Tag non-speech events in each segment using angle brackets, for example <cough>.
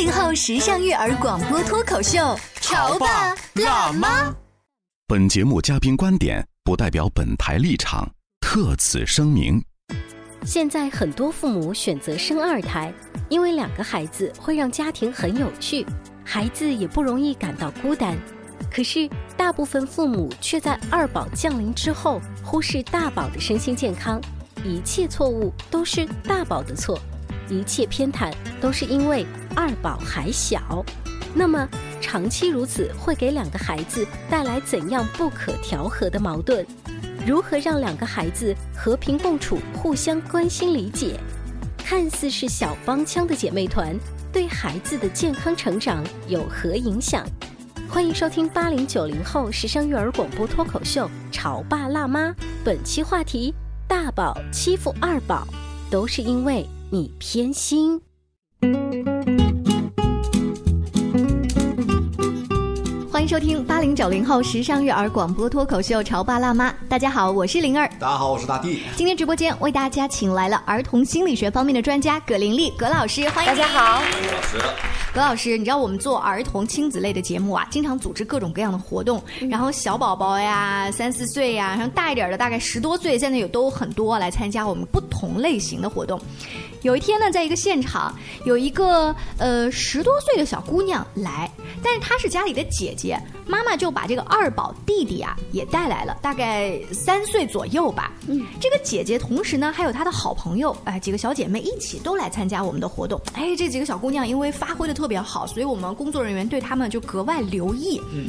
八零后时尚育儿广播脱口秀，潮爸辣妈。本节目嘉宾观点不代表本台立场，特此声明。现在很多父母选择生二胎，因为两个孩子会让家庭很有趣，孩子也不容易感到孤单。可是，大部分父母却在二宝降临之后忽视大宝的身心健康，一切错误都是大宝的错，一切偏袒都是因为二宝还小。那么，长期如此会给两个孩子带来怎样不可调和的矛盾？如何让两个孩子和平共处、互相关心理解？看似是小帮腔的姐妹团，对孩子的健康成长有何影响？欢迎收听八零九零后时尚育儿广播脱口秀《潮爸辣妈》，本期话题：大宝欺负二宝，都是因为你偏心。欢迎收听八零九零后时尚育儿广播脱口秀《潮爸辣妈》。大家好，我是灵儿。大家好，我是大地。今天直播间为大家请来了儿童心理学方面的专家葛玲丽葛老师，欢迎大家好。葛老师，葛老师，你知道我们做儿童亲子类的节目啊，经常组织各种各样的活动，然后小宝宝呀，三四岁呀，然后大一点的大概十多岁，现在有都很多来参加我们不同类型的活动。有一天呢，在一个现场，有一个呃十多岁的小姑娘来，但是她是家里的姐姐，妈妈就把这个二宝弟弟啊也带来了，大概三岁左右吧。嗯，这个姐姐同时呢还有她的好朋友，哎，几个小姐妹一起都来参加我们的活动。哎，这几个小姑娘因为发挥的特别好，所以我们工作人员对她们就格外留意。嗯，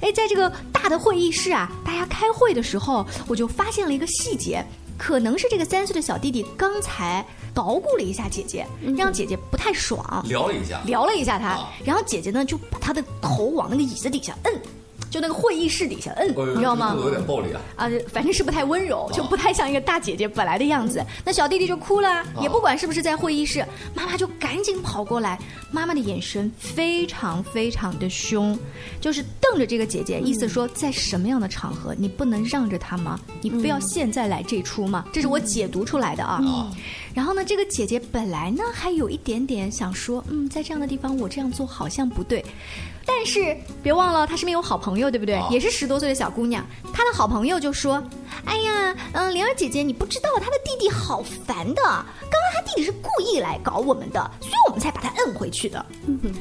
哎，在这个大的会议室啊，大家开会的时候，我就发现了一个细节。可能是这个三岁的小弟弟刚才捣鼓了一下姐姐，让姐姐不太爽，聊了一下，聊了一下他，然后姐姐呢就把他的头往那个椅子底下摁，就那个会议室底下摁，你知道吗？有点暴力啊！啊，反正是不太温柔，就不太像一个大姐姐本来的样子。那小弟弟就哭了，也不管是不是在会议室，妈妈就赶紧跑过来，妈妈的眼神非常非常的凶，就是瞪着这个姐姐，意思说在什么样的场合你不能让着她吗？你非要现在来这出吗？这是我解读出来的啊。然后呢，这个姐姐本来呢还有一点点想说，嗯，在这样的地方我这样做好像不对，但是别忘了她身边有好朋友，对不对？也是十多岁的小姑娘，她的好朋友就说：“哎呀，嗯，灵儿姐姐，你不知道她的弟弟好烦的，刚刚她弟弟是故意来搞我们的，所以我们才把他摁回去的。”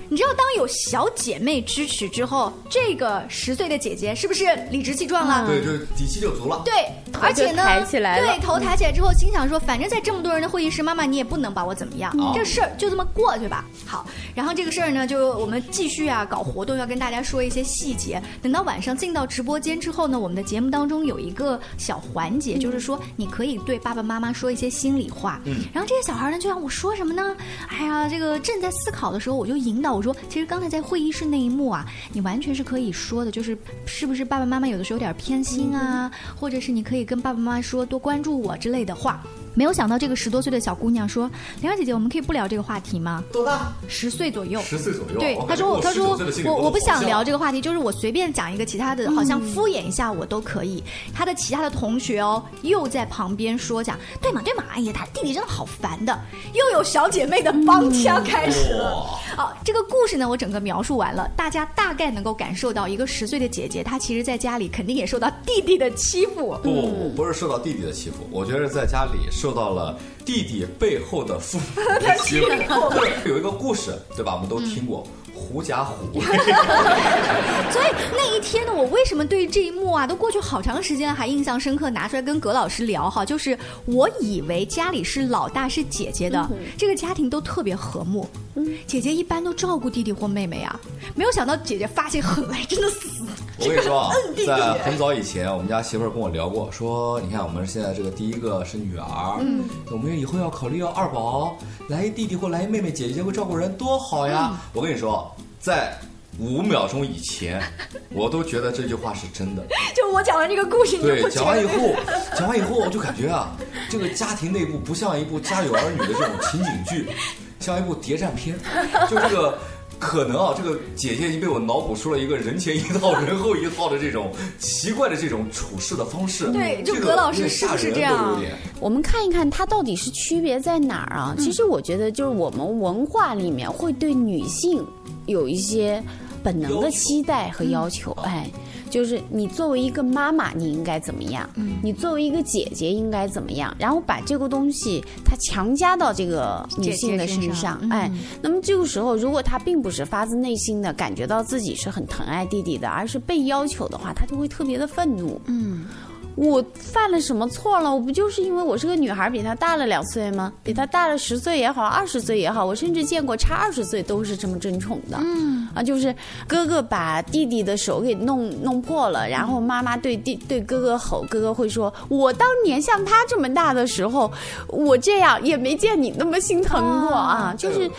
你知道，当有小姐妹支持之后，这个十岁的姐姐是不是理直气壮了？对，就底气就足了。对，而且呢，抬起来对，头抬起来之后，心想说，反正在这么多人的会议室，妈妈你也不能把我怎么样，这事儿就这么过去吧。好，然后这个事儿呢，就我们继续啊搞活动，要跟大家说一些细节。等到晚上进到直播间之后呢，我们的节目当中有一个小环节，就是说你可以对爸爸妈妈说一些心里话。嗯，然后这些小孩呢就让我说什么呢？哎呀，这个正在思考的时候，我就引导我说，其实刚才在会议室那一幕啊，你完全是可以说的，就是是不是爸爸妈妈有的时候有点偏心啊，或者是你可以跟爸爸妈妈说多关注我之类的话。没有想到这个十多岁的小姑娘说：“玲儿姐姐，我们可以不聊这个话题吗？”多大？十岁左右。十岁左右。对，她说：“她说我我不想聊这个话题，就是我随便讲一个其他的，好像敷衍一下我都可以。”她的其他的同学哦，又在旁边说讲：“对嘛对嘛，哎呀，她弟弟真的好烦的。”又有小姐妹的帮腔开始了。哦，这个故事呢，我整个描述完了，大家大概能够感受到，一个十岁的姐姐，她其实在家里肯定也受到弟弟的欺负。不不不，不是受到弟弟的欺负，我觉得在家里受到了弟弟背后的父母的 <laughs> 欺负。对，有一个故事，对吧？我们都听过，狐假虎威。<laughs> <laughs> 所以那一天呢，我为什么对这一幕啊，都过去好长时间了，还印象深刻，拿出来跟葛老师聊哈，就是我以为家里是老大是姐姐的，这个家庭都特别和睦。姐姐一般都照顾弟弟或妹妹啊，没有想到姐姐发起狠来，真的死。我跟你说啊，在很早以前，我们家媳妇儿跟我聊过，说你看我们现在这个第一个是女儿，嗯，我们以后要考虑要二宝，来一弟弟或来一妹妹，姐姐会照顾人，多好呀！我跟你说，在五秒钟以前，<laughs> 我都觉得这句话是真的。就我讲完这个故事，你对，讲完以后，讲完以后，我就感觉啊，这个家庭内部不像一部《家有儿女》的这种情景剧，像一部谍战片。就这个可能啊，这个姐姐已经被我脑补出了一个人前一套、人后一套的这种奇怪的这种处事的方式。对就葛老师是不是这样我们看一看它到底是区别在哪儿啊？其实我觉得就是我们文化里面会对女性有一些本能的期待和要求，哎。就是你作为一个妈妈，你应该怎么样？你作为一个姐姐应该怎么样？然后把这个东西它强加到这个女性的身姐姐身上嗯哎，那么这个时候，如果她并不是发自内心的感觉到自己是很疼爱弟弟的，而是被要求的话，她就会特别的愤怒。嗯，我犯了什么错了？我不就是因为我是个女孩，比他大了两岁吗？比他大了十岁也好，二十岁也好，我甚至见过差二十岁都是这么争宠的。嗯啊，就是哥哥把弟弟的手给弄弄破了，然后妈妈对弟对哥哥吼，哥哥会说：“我当年像他这么大的时候，我这样也没见你那么心疼过啊。”就是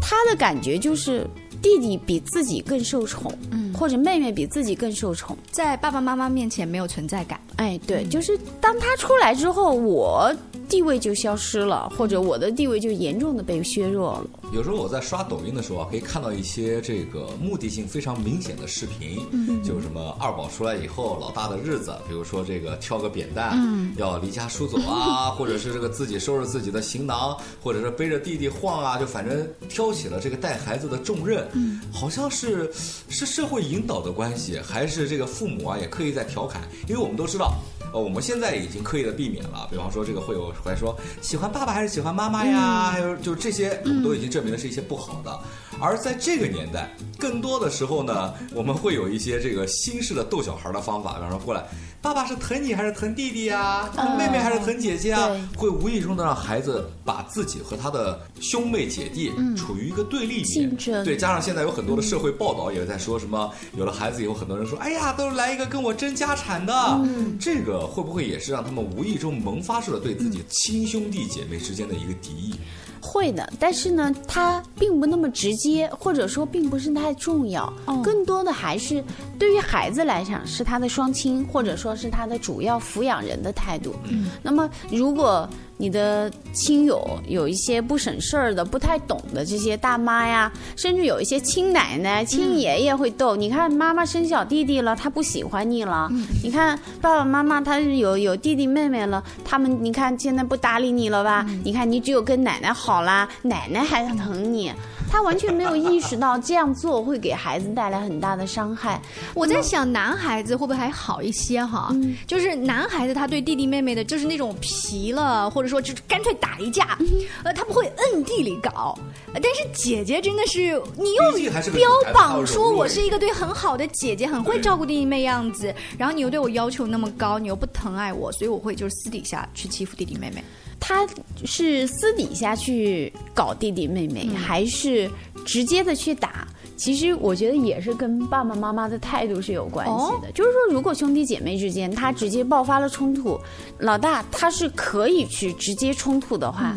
他的感觉就是。弟弟比自己更受宠，嗯，或者妹妹比自己更受宠，在爸爸妈妈面前没有存在感。哎，对，就是当他出来之后，我地位就消失了，或者我的地位就严重的被削弱了。有时候我在刷抖音的时候啊，可以看到一些这个目的性非常明显的视频，就是什么二宝出来以后老大的日子，比如说这个挑个扁担，嗯要离家出走啊，<laughs> 或者是这个自己收拾自己的行囊，或者是背着弟弟晃啊，就反正挑起了这个带孩子的重任，好像是是社会引导的关系，还是这个父母啊也刻意在调侃，因为我们都知道。呃，我们现在已经刻意的避免了，比方说这个会有会说喜欢爸爸还是喜欢妈妈呀，还有就是这些，我们都已经证明的是一些不好的。而在这个年代，更多的时候呢，我们会有一些这个新式的逗小孩的方法，比方说过来，爸爸是疼你还是疼弟弟呀？疼妹妹还是疼姐姐啊？对会无意中的让孩子把自己和他的兄妹姐弟处于一个对立面，对，加上现在有很多的社会报道也在说什么，有了孩子以后，很多人说，哎呀，都是来一个跟我争家产的，这个会不会也是让他们无意中萌发出了对自己亲兄弟姐妹之间的一个敌意？会的，但是呢，他并不那么直接，或者说并不是太重要，更多的还是对于孩子来讲是他的双亲，或者说是他的主要抚养人的态度。嗯，那么如果你的亲友有一些不省事儿的、不太懂的这些大妈呀，甚至有一些亲奶奶、亲爷爷会逗。你看妈妈生小弟弟了，他不喜欢你了；你看爸爸妈妈他有有弟弟妹妹了，他们你看现在不搭理你了吧？你看你只有跟奶奶好啦，奶奶还疼你。他完全没有意识到这样做会给孩子带来很大的伤害。我在想，男孩子会不会还好一些哈？就是男孩子他对弟弟妹妹的，就是那种皮了，或者说就是干脆打一架，呃，他不会摁地里搞。呃但是姐姐真的是，你又标榜说我是一个对很好的姐姐，很会照顾弟弟妹样子，然后你又对我要求那么高，你又不疼爱我，所以我会就是私底下去欺负弟弟妹妹。他是私底下去搞弟弟妹妹，还是直接的去打？其实我觉得也是跟爸爸妈妈的态度是有关系的。就是说，如果兄弟姐妹之间他直接爆发了冲突，老大他是可以去直接冲突的话。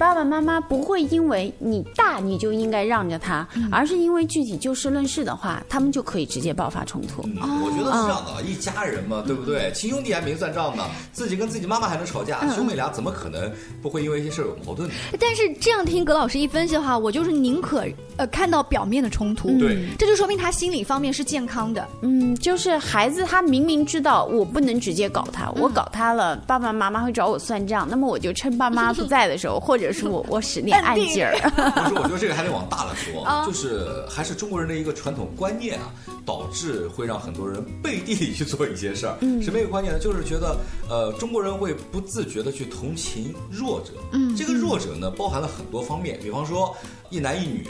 爸爸妈妈不会因为你大你就应该让着他，而是因为具体就事论事的话，他们就可以直接爆发冲突。嗯，我觉得是这样的，一家人嘛，对不对？亲兄弟还没算账呢，自己跟自己妈妈还能吵架，兄妹俩怎么可能不会因为一些事有矛盾呢？但是这样听葛老师一分析的话，我就是宁可呃看到表面的冲突，对。这就说明他心理方面是健康的。嗯，就是孩子他明明知道我不能直接搞他，我搞他了，爸爸妈妈会找我算账，那么我就趁爸妈不在的时候，或者是我我使点 <laughs> 暗劲儿。<laughs> 不是，我觉得这个还得往大了说，啊就是还是中国人的一个传统观念啊，导致会让很多人背地里去做一些事儿。什么一个观念呢？就是觉得呃，中国人会不自觉的去同情弱者。嗯，这个弱者呢，包含了很多方面，比方说一男一女，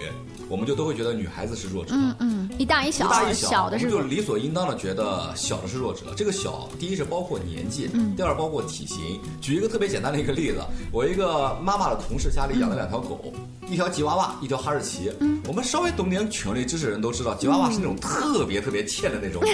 我们就都会觉得女孩子是弱者。嗯嗯，一大一小，一大一小的是我们就理所应当的觉得小的是弱者。这个小，第一是包括年纪，第二包括体型。举一个特别简单的一个例子，我一个妈妈的同事家里养了两条狗，一条吉娃娃，一条哈士奇。我们稍微懂点犬类知识的人都知道，吉娃娃是那种特别特别欠的那种狗，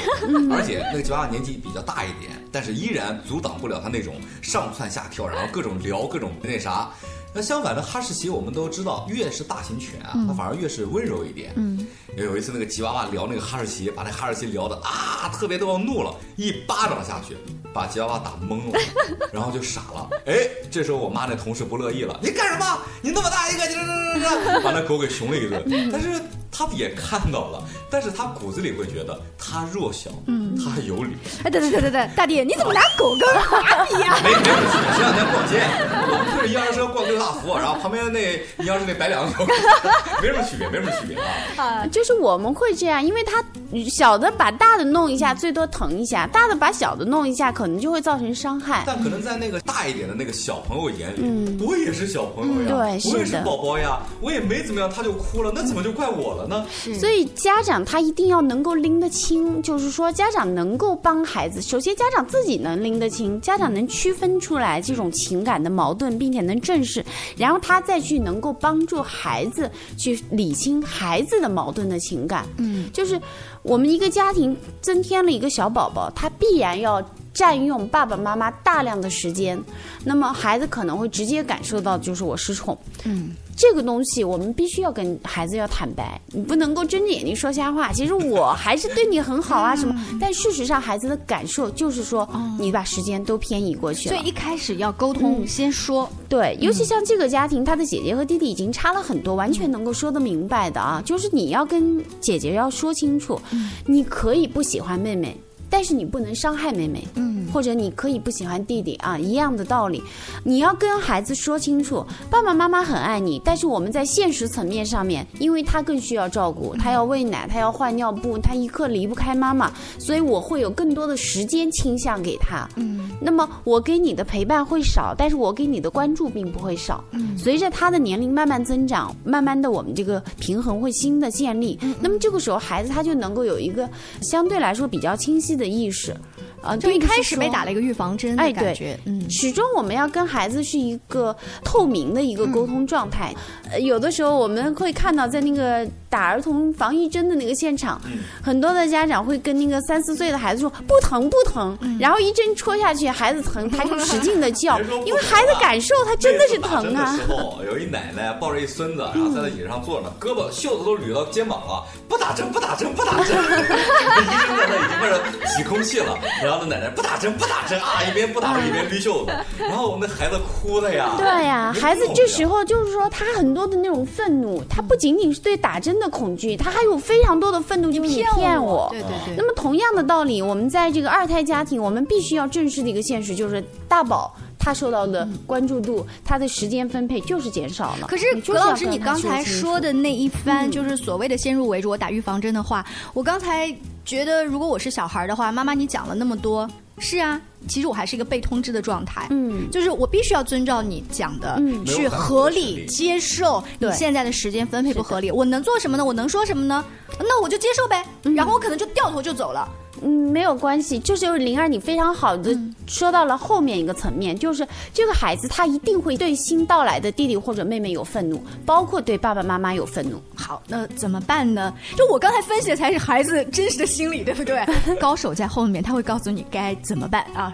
而且那个吉娃娃年纪比较大一点，但是依然阻挡不了它那种上蹿下跳，然后各种撩，各种那啥。那相反的，哈士奇我们都知道，越是大型犬啊，它反而越是温柔一点。嗯，有一次那个吉娃娃聊那个哈士奇，把那哈士奇聊的啊，特别都要怒了，一巴掌下去，把吉娃娃打懵了，<laughs> 然后就傻了。哎，这时候我妈那同事不乐意了，你干什么？你那么大一个，你这这这这，把那狗给熊了一顿。<laughs> 但是他也看到了，但是他骨子里会觉得他弱小，嗯，他有理。哎，等等等等等，大弟，你怎么拿狗跟马比呀？没没有前两天逛街，我们推着婴儿车逛六大福，然后旁边那婴儿车那白两个狗，<laughs> 没什么区别，没什么区别啊。啊，就是我们会这样，因为他小的把大的弄一下，最多疼一下；大的把小的弄一下，可能就会造成伤害。但可能在那个大一点的那个小朋友眼里，我也是小朋友呀，对我也是宝宝呀，我也没怎么样，他就哭了，那怎么就怪我了呢？所以家长他一定要能够拎得清，就是说家长能够帮孩子，首先家长自己能拎得清，家长能区分出来这种情感的矛盾，并且能正视，然后他再去能够帮助孩子去理清孩子的矛盾的情感。嗯，就是我们一个家庭增添了一个小宝宝，他必然要。占用爸爸妈妈大量的时间，那么孩子可能会直接感受到就是我失宠。嗯，这个东西我们必须要跟孩子要坦白，你不能够睁着眼睛说瞎话。其实我还是对你很好啊，什么？但事实上孩子的感受就是说，你把时间都偏移过去了。所以一开始要沟通，先说。对，尤其像这个家庭，他的姐姐和弟弟已经差了很多，完全能够说得明白的啊。就是你要跟姐姐要说清楚，你可以不喜欢妹妹。但是你不能伤害妹妹，嗯，或者你可以不喜欢弟弟啊，一样的道理，你要跟孩子说清楚，爸爸妈妈很爱你，但是我们在现实层面上面，因为他更需要照顾，他要喂奶，他要换尿布，他一刻离不开妈妈，所以我会有更多的时间倾向给他，嗯，那么我给你的陪伴会少，但是我给你的关注并不会少，嗯，随着他的年龄慢慢增长，慢慢的我们这个平衡会新的建立，那么这个时候孩子他就能够有一个相对来说比较清晰的意识，啊，就一开始并不是说没打了一个预防针哎，对的感觉，嗯，始终我们要跟孩子是一个透明的一个沟通状态。呃，有的时候我们会看到，在那个打儿童防疫针的那个现场，很多的家长会跟那个三四岁的孩子说不疼不疼，然后一针戳下去，孩子疼，他就使劲的叫 <laughs> 因为孩子感受他真的是疼啊。时候，有一奶奶抱着一孙子，然后在那椅子上坐着呢，胳膊袖子都捋到肩膀了，不打针，不打针，不打针。那医生在那已经开始挤空气了，然后那奶奶不打针，不打针啊，一边不打针一边捋袖子，然后我们那孩子哭的呀。对呀、没孩子这时候就是说，他很多的那种愤怒，他不仅仅是对打针的恐惧，他还有非常多的愤怒，就骗我。对对对。那么同样的道理，我们在这个二胎家庭，我们必须要正视的一个现实就是，大宝他受到的关注度，他的时间分配就是减少了。可是葛老师，你刚才说的那一番，嗯就是所谓的先入为主，我打预防针的话，我刚才觉得，如果我是小孩的话，妈妈你讲了那么多，是啊，其实我还是一个被通知的状态，嗯，就是我必须要遵照你讲的，嗯去合理接受你现在的时间分配不合理，我能做什么呢？我能说什么呢？那我就接受呗，然后我可能就掉头就走了。嗯，没有关系，就是灵儿，你非常好的说到了后面一个层面，就是这个孩子他一定会对新到来的弟弟或者妹妹有愤怒，包括对爸爸妈妈有愤怒。好，那怎么办呢？就我刚才分析的才是孩子真实的心理，对不对？<laughs> 高手在后面，他会告诉你该怎么办啊。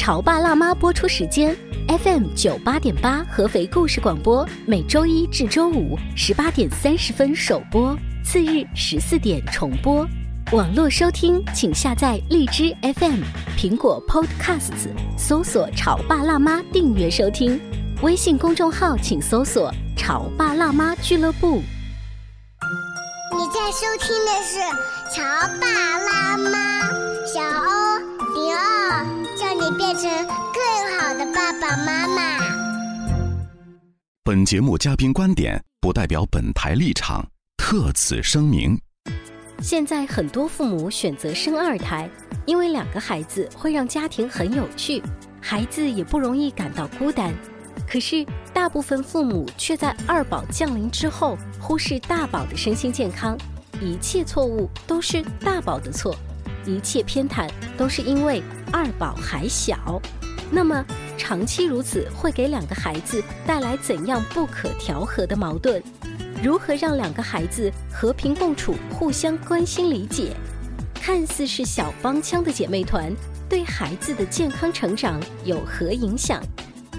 潮爸辣妈播出时间：FM 九八点八合肥故事广播，每周一至周五十八点三十分首播，次日十四点重播。网络收听，请下载荔枝 FM、苹果 Podcasts，搜索“潮爸辣妈”订阅收听。微信公众号请搜索“潮爸辣妈俱乐部”。你在收听的是《潮爸辣妈》，小欧，你变成更好的爸爸妈妈。本节目嘉宾观点不代表本台立场，特此声明。现在很多父母选择生二胎，因为两个孩子会让家庭很有趣，孩子也不容易感到孤单。可是，大部分父母却在二宝降临之后忽视大宝的身心健康，一切错误都是大宝的错，一切偏袒都是因为二宝还小。那么，长期如此会给两个孩子带来怎样不可调和的矛盾？如何让两个孩子和平共处、互相关心理解？看似是小帮腔的姐妹团，对孩子的健康成长有何影响？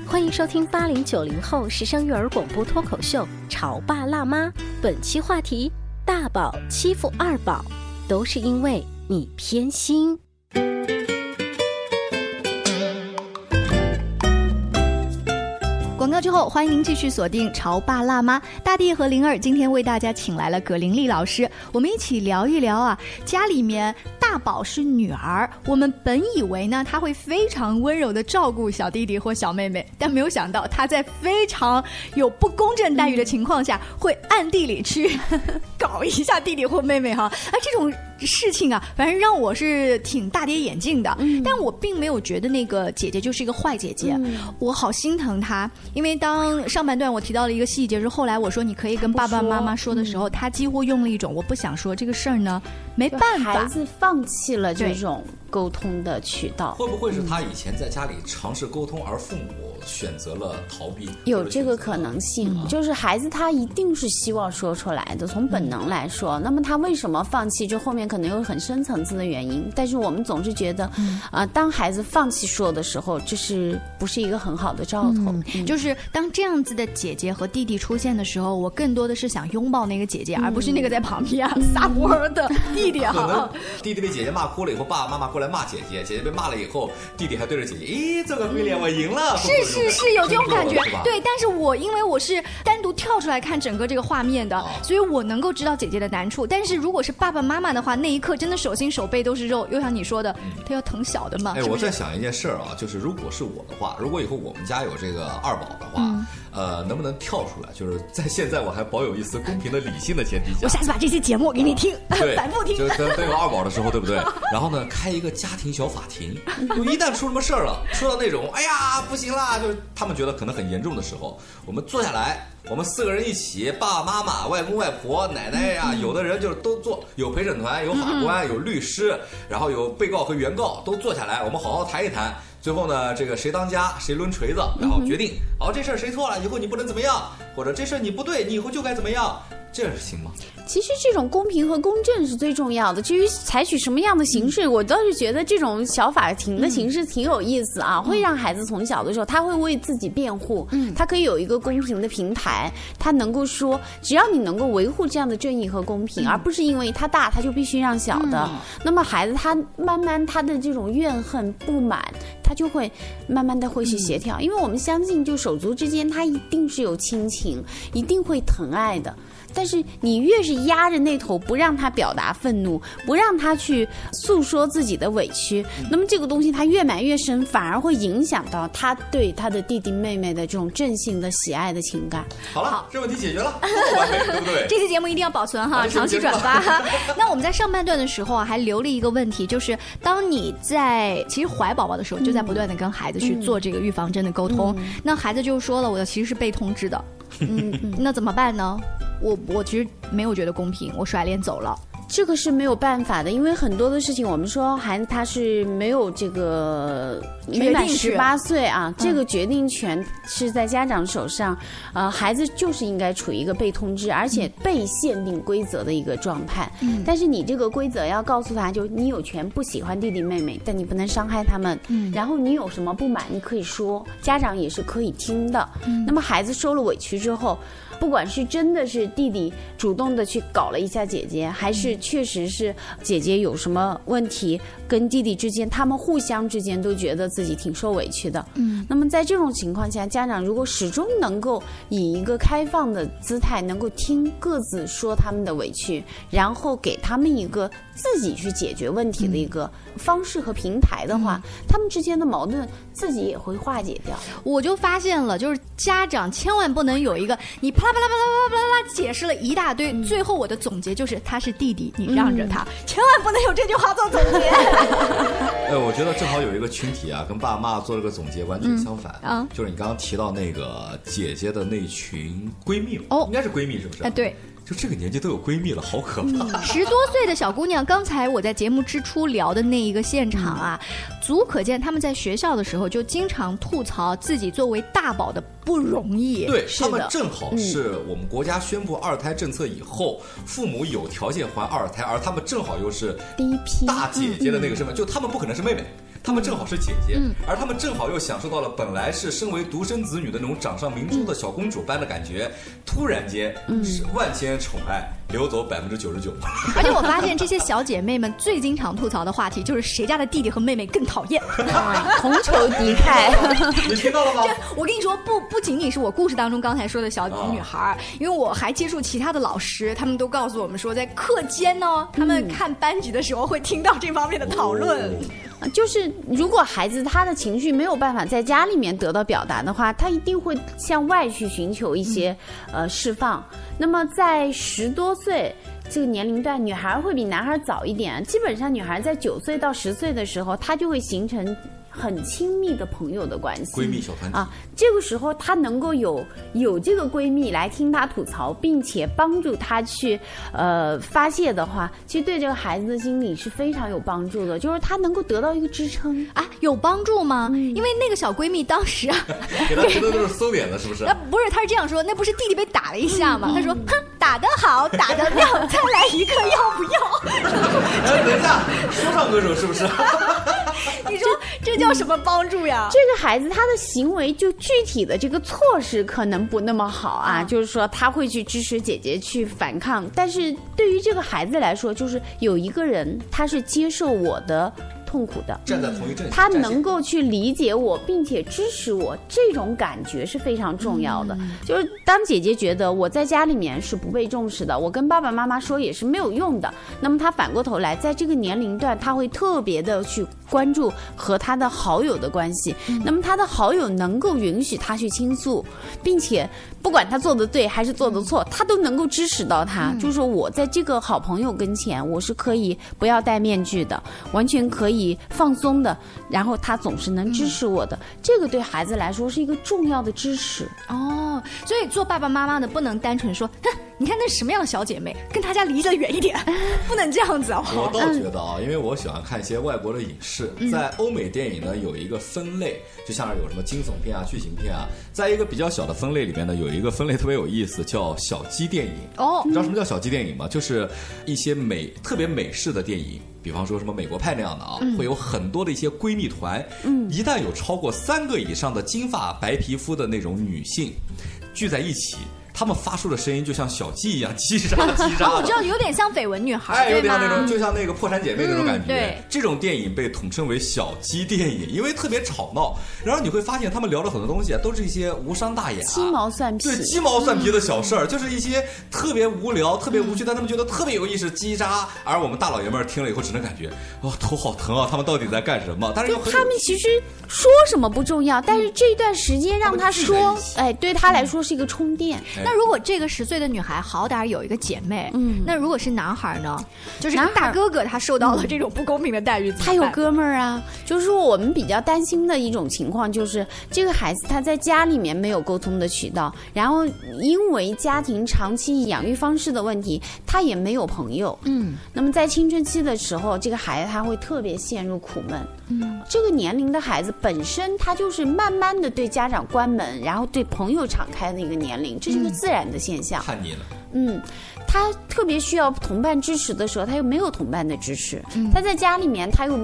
欢迎收听八零九零后时尚育儿广播脱口秀《潮爸辣妈》，本期话题：大宝欺负二宝，都是因为你偏心。广告之后，欢迎您继续锁定《潮爸辣妈》。大地和灵儿今天为大家请来了葛玲丽老师，我们一起聊一聊啊，家里面大宝是女儿，我们本以为呢，她会非常温柔的照顾小弟弟或小妹妹，但没有想到她在非常有不公正待遇的情况下，会暗地里去搞一下弟弟或妹妹哈。啊，这种事情啊，反正让我是挺大跌眼镜的。但我并没有觉得那个姐姐就是一个坏姐姐，我好心疼她。因为当上半段我提到了一个细节，是后来我说你可以跟爸爸妈妈说的时候，他几乎用了一种我不想说这个事儿呢，没办法，孩子放弃了这种沟通的渠道。会不会是他以前在家里尝试沟通，而父母选择了逃避？有这个可能性，就是孩子他一定是希望说出来的，从本能来说。那么他为什么放弃？这后面可能有很深层次的原因。但是我们总是觉得，啊，当孩子放弃说的时候，这是不是一个很好的兆头？就是。当这样子的姐姐和弟弟出现的时候，我更多的是想拥抱那个姐姐，而不是那个在旁边撒泼的弟弟哈。<laughs> 弟弟被姐姐骂哭了以后，爸爸妈妈过来骂姐姐，姐姐被骂了以后，弟弟还对着姐姐，咦，这个鬼脸我赢了。是是是有这种感觉，对。但是我因为我是单独跳出来看整个这个画面的，所以我能够知道姐姐的难处。但是如果是爸爸妈妈的话，那一刻真的手心手背都是肉，又像你说的，他要疼小的嘛。哎，我在想一件事儿啊，就是如果是我的话，如果以后我们家有这个二宝。的话，呃，能不能跳出来？就是在现在我还保有一丝公平的、理性的前提下，我下次把这些节目给你听，<laughs> 反复听。就等有二宝的时候，对不对？然后呢，开一个家庭小法庭，就一旦出什么事儿了，说到那种哎呀不行啦，就是他们觉得可能很严重的时候，我们坐下来，我们四个人一起，爸爸妈妈、外公外婆、奶奶呀，有的人就是都坐，有陪审团，有法官，有律师，然后有被告和原告都坐下来，我们好好谈一谈。最后呢，这个谁当家谁抡锤子，然后决定，哦，这事儿谁错了，以后你不能怎么样，或者这事儿你不对，你以后就该怎么样。这样行吗？其实这种公平和公正是最重要的。至于采取什么样的形式，我倒是觉得这种小法庭的形式挺有意思啊，会让孩子从小的时候他会为自己辩护，嗯，他可以有一个公平的平台，他能够说，只要你能够维护这样的正义和公平，而不是因为他大他就必须让小的。那么孩子他慢慢他的这种怨恨不满，他就会慢慢的会去协调，因为我们相信，就手足之间他一定是有亲情，一定会疼爱的。但是你越是压着那头，不让他表达愤怒，不让他去诉说自己的委屈，那么这个东西他越埋越深，反而会影响到他对他的弟弟妹妹的这种正性的喜爱的情感。好了，这问题解决了，<laughs> 对不对？这期节目一定要保存哈，<laughs> 长期转发。<laughs> 那我们在上半段的时候啊，还留了一个问题，就是当你在其实怀宝宝的时候，就在不断的跟孩子去做这个预防针的沟通，那孩子就说了，我其实是被通知的。嗯，那怎么办呢？我我其实没有觉得公平，我甩脸走了。这个是没有办法的，因为很多的事情，我们说孩子他是没有这个没满十八岁啊，这个决定权是在家长手上。呃，孩子就是应该处于一个被通知，而且被限定规则的一个状态。嗯。但是你这个规则要告诉他，就你有权不喜欢弟弟妹妹，但你不能伤害他们。嗯。然后你有什么不满，你可以说，家长也是可以听的。嗯。那么孩子受了委屈之后。不管是真的是弟弟主动的去搞了一下姐姐，还是确实是姐姐有什么问题，跟弟弟之间，他们互相之间都觉得自己挺受委屈的。嗯，那么在这种情况下，家长如果始终能够以一个开放的姿态，能够听各自说他们的委屈，然后给他们一个自己去解决问题的一个方式和平台的话，他们之间的矛盾自己也会化解掉。我就发现了，就是家长千万不能有一个你啪啦啪啦啪啦啪啦啪啦解释了一大堆，最后我的总结就是他是弟弟，你让着他，千万不能有这句话做总结。<laughs> 哎，我觉得正好有一个群体啊，跟爸妈做了个总结，完全相反啊，就是你刚刚提到那个姐姐的那群闺蜜哦，应该是闺蜜是不是？哎，对。就这个年纪都有闺蜜了，好可怕！十多岁的小姑娘，刚才我在节目之初聊的那一个现场啊，足可见他们在学校的时候就经常吐槽自己作为大宝的不容易。对他们正好是我们国家宣布二胎政策以后，父母有条件怀二胎，而他们正好又是第一批大姐姐的那个身份，就他们不可能是妹妹。他们正好是姐姐，而他们正好又享受到了本来是身为独生子女的那种掌上明珠的小公主般的感觉，突然间是万千宠爱流走百分之九十九。<laughs> 而且我发现这些小姐妹们最经常吐槽的话题就是谁家的弟弟和妹妹更讨厌，同仇敌忾。<laughs> 你听到了吗？我跟你说，不不仅仅是我故事当中刚才说的小女孩，因为我还接触其他的老师，他们都告诉我们说，在课间呢，他们看班级的时候会听到这方面的讨论。就是如果孩子他的情绪没有办法在家里面得到表达的话，他一定会向外去寻求一些、呃释放。那么在十多岁这个年龄段，女孩会比男孩早一点。基本上女孩在九岁到十岁的时候，她就会形成。很亲密的朋友的关系，闺蜜小团体啊，这个时候她能够有有这个闺蜜来听她吐槽，并且帮助她去呃发泄的话，其实对这个孩子的心理是非常有帮助的，就是她能够得到一个支撑啊，有帮助吗？因为那个小闺蜜当时啊，给她觉得都是馊点的，是不是？啊，<laughs> 不是，她是这样说，那不是弟弟被打了一下吗？她说，哼，打得好，打得妙，再来一个，要不要？<laughs> 哎，等一下，说唱歌手是不是？<laughs> 你说这叫什么帮助呀？这个孩子他的行为就具体的这个措施可能不那么好啊，就是说他会去支持姐姐去反抗，但是对于这个孩子来说，就是有一个人他是接受我的。痛苦的，站在同一阵线，他能够去理解我，并且支持我，这种感觉是非常重要的。就是当姐姐觉得我在家里面是不被重视的，我跟爸爸妈妈说也是没有用的，那么他反过头来，在这个年龄段，他会特别的去关注和他的好友的关系。那么他的好友能够允许他去倾诉，并且不管他做的对还是做的错，他都能够支持到他。就是说我在这个好朋友跟前，我是可以不要戴面具的，完全可以。放松的，然后他总是能支持我的，这个对孩子来说是一个重要的支持哦。所以做爸爸妈妈的不能单纯说，哼，你看那什么样的小姐妹，跟他家离得远一点，不能这样子啊。我倒觉得啊，因为我喜欢看一些外国的影视，在欧美电影呢有一个分类，就像是有什么惊悚片啊、剧情片啊，在一个比较小的分类里面呢，有一个分类特别有意思，叫小鸡电影。哦，你知道什么叫小鸡电影吗？就是一些美特别美式的电影。比方说什么美国派那样的啊，会有很多的一些闺蜜团，一旦有超过三个以上的金发白皮肤的那种女性聚在一起。他们发出的声音就像小鸡一样叽喳叽喳。我知道有点像绯闻女孩，哎，有点那种，就像那个破产姐妹那种感觉。对，这种电影被统称为小鸡电影，因为特别吵闹。然后你会发现，他们聊的很多东西啊，都是一些无伤大雅、鸡毛蒜皮。对，鸡毛蒜皮的小事儿，就是一些特别无聊、特别无趣，但他们觉得特别有意思，叽喳。而我们大老爷们儿听了以后，只能感觉哦，头好疼啊！他们到底在干什么？但是他们其实说什么不重要，但是这一段时间让他说，哎，对他来说是一个充电。那如果这个十岁的女孩好歹有一个姐妹，嗯，那如果是男孩呢？就是大哥哥他受到了这种不公平的待遇，他有哥们儿啊。就是说我们比较担心的一种情况，就是这个孩子他在家里面没有沟通的渠道，然后因为家庭长期养育方式的问题，他也没有朋友，嗯。那么在青春期的时候，这个孩子他会特别陷入苦闷，嗯。这个年龄的孩子本身他就是慢慢的对家长关门，然后对朋友敞开的一个年龄，这是个自然的现象。叛逆了，嗯，他特别需要同伴支持的时候，他又没有同伴的支持。他在家里面，他又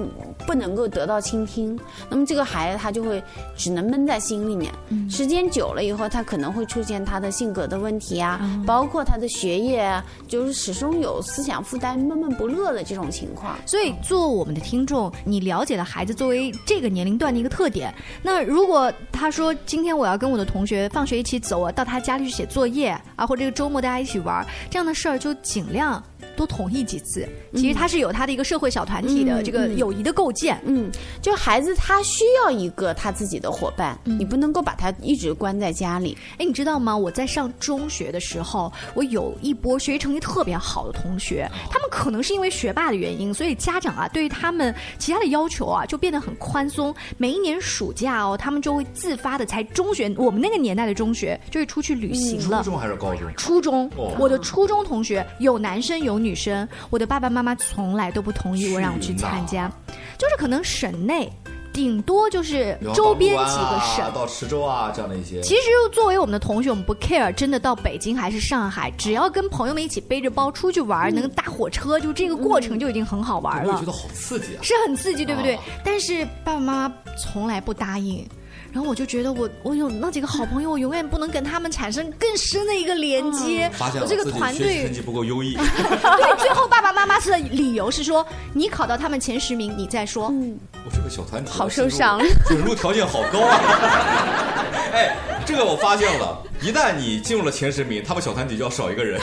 不能够得到倾听，那么这个孩子他就会只能闷在心里面。时间久了以后，他可能会出现他的性格的问题啊，包括他的学业啊，就是始终有思想负担、闷闷不乐的这种情况。所以，做我们的听众，你了解了孩子作为这个年龄段的一个特点。那如果他说今天我要跟我的同学放学一起走啊，到他家里去写作业啊，或者这个周末大家一起玩这样的事儿，就尽量。多同意几次，其实他是有他的一个社会小团体的这个友谊的构建。嗯，就孩子他需要一个他自己的伙伴，你不能够把他一直关在家里。哎，你知道吗？我在上中学的时候，我有一波学习成绩特别好的同学，他们可能是因为学霸的原因，所以家长啊对于他们其他的要求啊就变得很宽松。每一年暑假哦，他们就会自发的才中学，我们那个年代的中学就会出去旅行了。初中还是高中？初中。我的初中同学有男生有女。女生，我的爸爸妈妈从来都不同意我让我去参加，就是可能省内，顶多就是周边几个省，到池州啊这样的一些。其实作为我们的同学，我们不 care，真的到北京还是上海，只要跟朋友们一起背着包出去玩，能搭火车，就这个过程就已经很好玩了。我觉得好刺激啊！是很刺激，对不对？但是爸爸妈妈从来不答应。然后我就觉得我我有那几个好朋友，我永远不能跟他们产生更深的一个连接。我这个团队成绩不够优异。<laughs> 对，最后爸爸妈妈的理由是说，你考到他们前十名，你再说。嗯，我这个小团体好受伤，<laughs> 准入条件好高啊。<laughs> 哎，这个我发现了，一旦你进入了前十名，他们小团体就要少一个人。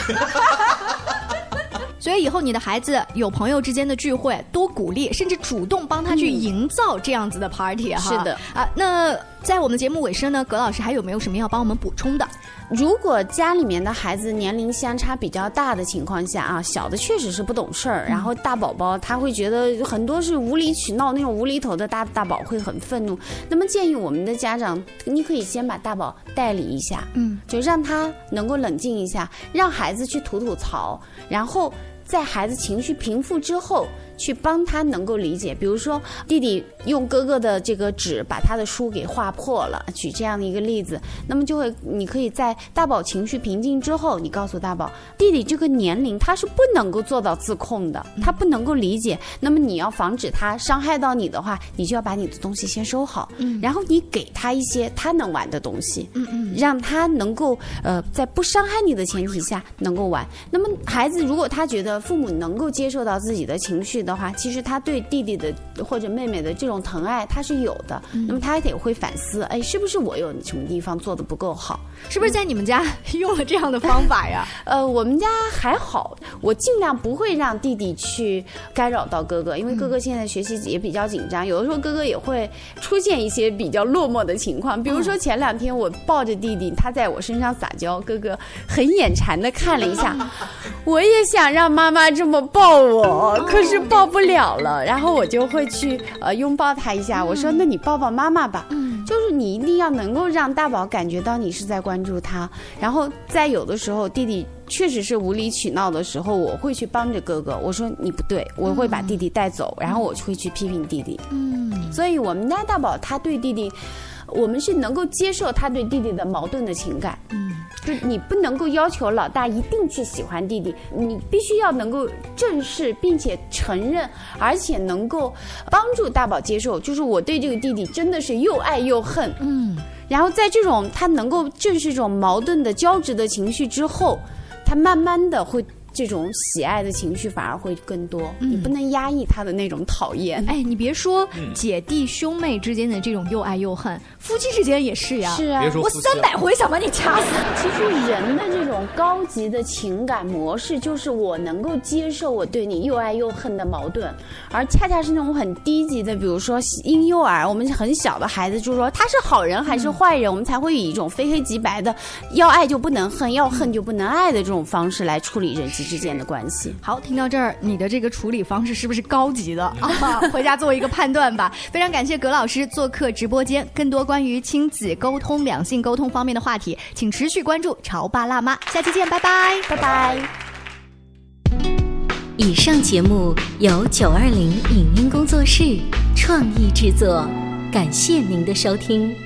所以以后你的孩子有朋友之间的聚会，多鼓励，甚至主动帮他去营造这样子的 party 哈。是的啊，那在我们节目尾声呢，葛老师还有没有什么要帮我们补充的？如果家里面的孩子年龄相差比较大的情况下啊，小的确实是不懂事儿，然后大宝宝他会觉得很多是无理取闹那种无厘头的大大宝会很愤怒。那么建议我们的家长，你可以先把大宝代理一下，嗯，就让他能够冷静一下，让孩子去吐吐槽，然后。在孩子情绪平复之后。去帮他能够理解，比如说弟弟用哥哥的这个纸把他的书给划破了，举这样的一个例子，那么就会你可以在大宝情绪平静之后，你告诉大宝，弟弟这个年龄他是不能够做到自控的，他不能够理解，那么你要防止他伤害到你的话，你就要把你的东西先收好，嗯，然后你给他一些他能玩的东西，嗯嗯，让他能够呃在不伤害你的前提下能够玩。那么孩子如果他觉得父母能够接受到自己的情绪，的话，其实他对弟弟的或者妹妹的这种疼爱他是有的，那么他也得会反思，哎，是不是我有什么地方做的不够好？是不是在你们家 <laughs> 用了这样的方法呀？<laughs> 呃，我们家还好，我尽量不会让弟弟去干扰到哥哥，因为哥哥现在学习也比较紧张，有的时候哥哥也会出现一些比较落寞的情况，比如说前两天我抱着弟弟，他在我身上撒娇，哥哥很眼馋的看了一下，<laughs> 我也想让妈妈这么抱我，可是抱。抱不了了，然后我就会去呃拥抱他一下。我说：“那你抱抱妈妈吧。”嗯，就是你一定要能够让大宝感觉到你是在关注他。然后在有的时候弟弟确实是无理取闹的时候，我会去帮着哥哥。我说你不对，我会把弟弟带走，然后我会去批评弟弟。嗯，所以我们家大宝他对弟弟，我们是能够接受他对弟弟的矛盾的情感。嗯。就你不能够要求老大一定去喜欢弟弟，你必须要能够正视并且承认，而且能够帮助大宝接受，就是我对这个弟弟真的是又爱又恨。嗯，然后在这种他能够正视这种矛盾的交织的情绪之后，他慢慢的会。这种喜爱的情绪反而会更多，你不能压抑他的那种讨厌。哎，你别说姐弟兄妹之间的这种又爱又恨，夫妻之间也是呀。是啊，我三百回想把你掐死。其实人的这种高级的情感模式，就是我能够接受我对你又爱又恨的矛盾，而恰恰是那种很低级的，比如说婴幼儿，我们很小的孩子，就是说他是好人还是坏人，我们才会以一种非黑即白的，要爱就不能恨，要恨就不能爱的这种方式来处理人际。之间的关系。好，听到这儿，你的这个处理方式是不是高级的啊？<laughs> <laughs> 回家做一个判断吧。非常感谢葛老师做客直播间，更多关于亲子沟通、两性沟通方面的话题，请持续关注潮爸辣妈。下期见，拜拜，拜拜。以上节目由九二零影音工作室创意制作，感谢您的收听。